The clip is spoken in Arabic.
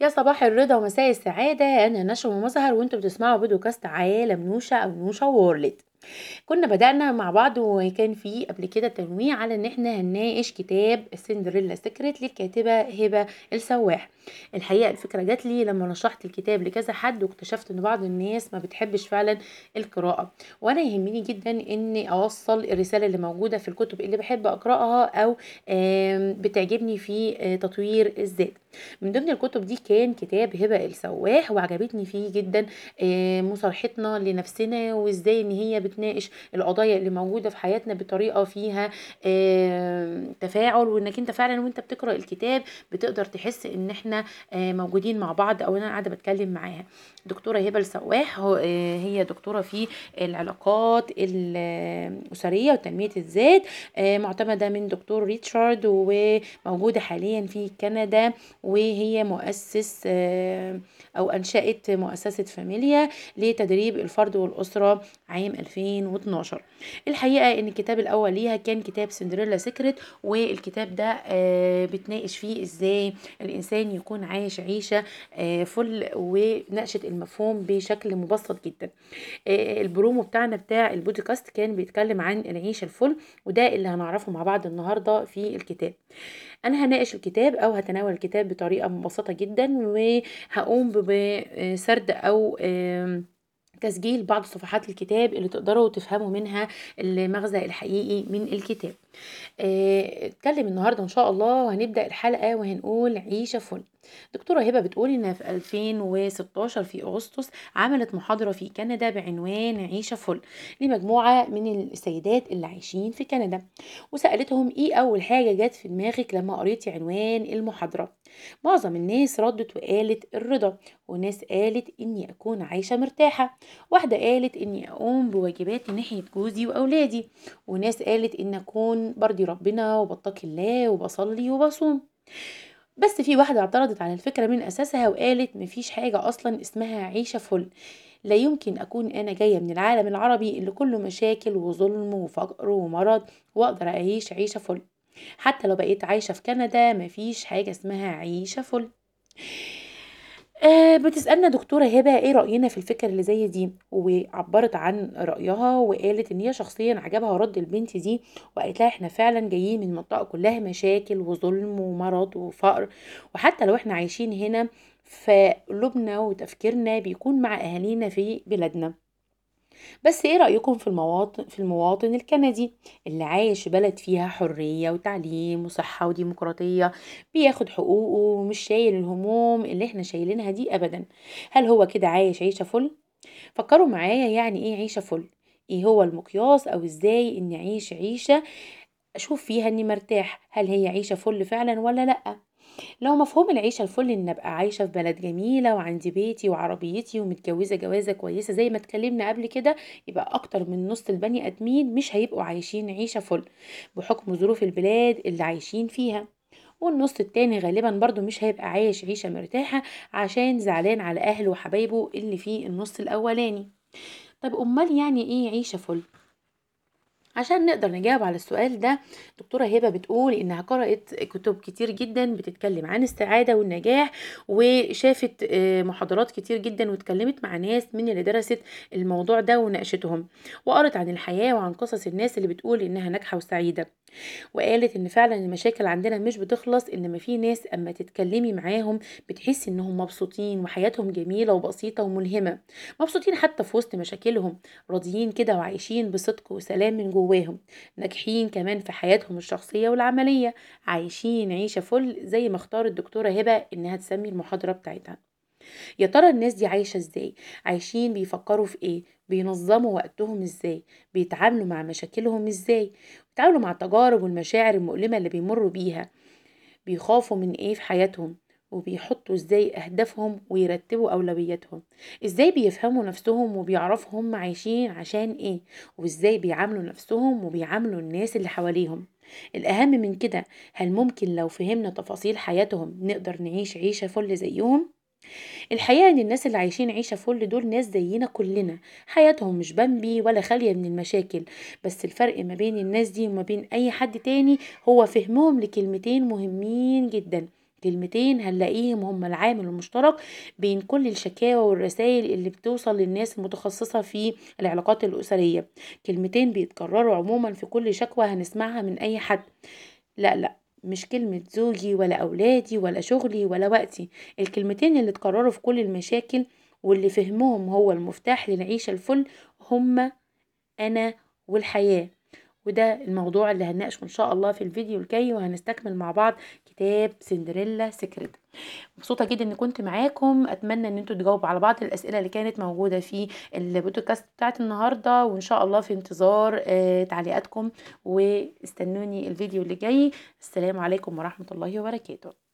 يا صباح الرضا ومساء السعادة. أنا نشوى مظهر وأنتوا بتسمعوا بودكاست عالم نوشة أو نوشة world. كنا بدأنا مع بعض وكان في قبل كده تنويه على إن إحنا هنناقش كتاب سندريلا secret للكاتبة هبة السواح. الحقيقة الفكرة جات لي لما شرحت الكتاب لكذا حد واكتشفت إن بعض الناس ما بتحبش فعلا القراءة. وأنا يهمني جدا اني أوصل الرسالة اللي موجودة في الكتب اللي بحب أقرأها أو بتعجبني في آه، تطوير الذات. من ضمن الكتب دي كان كتاب هبة السواح وعجبتني فيه جدا آه، مصارحتنا لنفسنا وإزاي إن هي بتناقش القضايا اللي موجودة في حياتنا بطريقة فيها آه، تفاعل وإنك أنت فعلا وأنت بتقرأ الكتاب بتقدر تحس إن إحنا آه، موجودين مع بعض أو أنا قاعدة بتكلم معاها. دكتورة هبة السواح هي دكتورة في العلاقات الأسرية وتنمية الذات معتمدة من دكتور ريتشارد وموجودة حاليا في كندا. وهي مؤسس آه، أو أنشأت مؤسسة فاميليا لتدريب الفرد والأسرة عام 2012 الحقيقة إن الكتاب الأول ليها كان كتاب سندريلا secret والكتاب ده آه، بتناقش فيه إزاي الإنسان يكون عايش عيشة آه، full وناقشت المفهوم بشكل مبسط جدا. البرومو بتاعنا بتاع البودكاست كان بيتكلم عن العيش الفل وده اللي هنعرفه مع بعض النهارده في الكتاب. أنا هناقش الكتاب أو هتناول الكتاب بطريقة مبسطة جدا وهقوم بسرد أو تسجيل بعض صفحات الكتاب اللي تقدروا تفهموا منها المغزى الحقيقي من الكتاب. آه، اتكلم النهارده إن شاء الله وهنبدأ الحلقة وهنقول عيشة فل. دكتورة هبة بتقول إن في 2016 في أغسطس عملت محاضرة في كندا بعنوان عيشة فل لمجموعة من السيدات اللي عايشين في كندا. وسألتهم إيه أول حاجة جت في دماغك لما قريتي عنوان المحاضرة؟ معظم الناس ردت وقالت الرضا وناس قالت إني أكون عايشة مرتاحة. واحدة قالت إني أقوم بواجباتي ناحية جوزي وأولادي. وناس قالت إن أكون برضي ربنا وبتقي الله وبصلي وبصوم. بس في واحدة اعترضت على الفكرة من أساسها وقالت مفيش حاجة أصلا اسمها عيشة فل لا يمكن أكون أنا جاية من العالم العربي اللي كله مشاكل وظلم وفقر ومرض وأقدر أعيش عيشة فل حتى لو بقيت عايشة في كندا مفيش حاجة اسمها عيشة فل آه بتسألنا دكتورة هبة إيه رأينا في الفكرة اللي زي دي؟ وعبرت عن رأيها وقالت إن هي شخصيا عجبها رد البنت دي وقالت لها إحنا فعلا جايين من منطقة كلها مشاكل وظلم ومرض وفقر. وحتى لو إحنا عايشين هنا فقلوبنا وتفكيرنا بيكون مع أهالينا في بلادنا. بس إيه رأيكم في المواطن في المواطن الكندي اللي عايش في بلد فيها حرية وتعليم وصحة وديمقراطية بياخد حقوقه ومش شايل الهموم اللي إحنا شايلينها دي ابدا؟ هل هو كده عايش عيشة فل؟ فكروا معايا يعني إيه عيشة فل؟ إيه هو المقياس أو إزاي إني أعيش عيشة أشوف فيها إني مرتاح؟ هل هي عيشة فل فعلا ولا لأ؟ لو مفهوم العيشة الفل إن أبقى عايشة في بلد جميلة وعندي بيتي وعربيتي ومتجوزة جوازة كويسة زي ما اتكلمنا قبل كده يبقى أكتر من نص البني آدمين مش هيبقوا عايشين عيشة فل بحكم ظروف البلاد اللي عايشين فيها. والنص التاني غالبا برضو مش هيبقى عايش عيشة مرتاحة عشان زعلان على أهله وحبايبه اللي في النص الأولاني. طب أمال يعني إيه عيشة فل؟ عشان نقدر نجاوب على السؤال ده دكتورة هبة بتقول إنها قرأت كتب كتير جدا بتتكلم عن السعادة والنجاح وشافت آه، محاضرات كتير جدا واتكلمت مع ناس من اللي درست الموضوع ده وناقشتهم وقرت عن الحياة وعن قصص الناس اللي بتقول إنها ناجحة وسعيدة. وقالت إن فعلا المشاكل عندنا مش بتخلص انما في ناس أما تتكلمي معاهم بتحسي إنهم مبسوطين وحياتهم جميلة وبسيطة وملهمة. مبسوطين حتى في وسط مشاكلهم راضيين كده وعايشين بصدق وسلام من جواهم ناجحين كمان في حياتهم الشخصية والعملية عايشين عيشة فل زي ما اختارت الدكتوره هبة إنها تسمي المحاضرة بتاعتها. يا ترى الناس دي عايشة إزاي؟ عايشين بيفكروا في إيه؟ بينظموا وقتهم إزاي؟ بيتعاملوا مع مشاكلهم إزاي؟ بيتعاملوا مع التجارب والمشاعر المؤلمة اللي بيمروا بيها. بيخافوا من إيه في حياتهم؟ وبيحطوا إزاي أهدافهم ويرتبوا أولوياتهم. إزاي بيفهموا نفسهم وبيعرفوا هم عايشين عشان إيه؟ وإزاي بيعاملوا نفسهم وبيعاملوا الناس اللي حواليهم. الأهم من كده هل ممكن لو فهمنا تفاصيل حياتهم نقدر نعيش عيشة فل زيهم؟ الحقيقة ان الناس اللي عايشين عيشة فل دول ناس زينا كلنا. حياتهم مش بامبي ولا خالية من المشاكل. بس الفرق ما بين الناس دي وما بين أي حد تاني هو فهمهم لكلمتين مهمين جدا. كلمتين هنلاقيهم هم العامل المشترك بين كل الشكاوى والرسائل اللي بتوصل للناس المتخصصة في العلاقات الأسرية. كلمتين بيتكرروا عموما في كل شكوى هنسمعها من أي حد. لا لا. مش كلمة زوجي ولا أولادي ولا شغلي ولا وقتي الكلمتين اللي اتكرروا في كل المشاكل واللي فهمهم هو المفتاح للعيشة الفل هما أنا والحياة. وده الموضوع اللي هنناقشه إن شاء الله في الفيديو الجاي وهنستكمل مع بعض كتاب سندريلا سيكريت مبسوطة جدا إني كنت معاكم. أتمنى إن أنتوا تجاوبوا على بعض الأسئلة اللي كانت موجودة في البودكاست بتاعت النهارده وإن شاء الله في انتظار آه تعليقاتكم واستنوني الفيديو اللي جاي. السلام عليكم ورحمة الله وبركاته.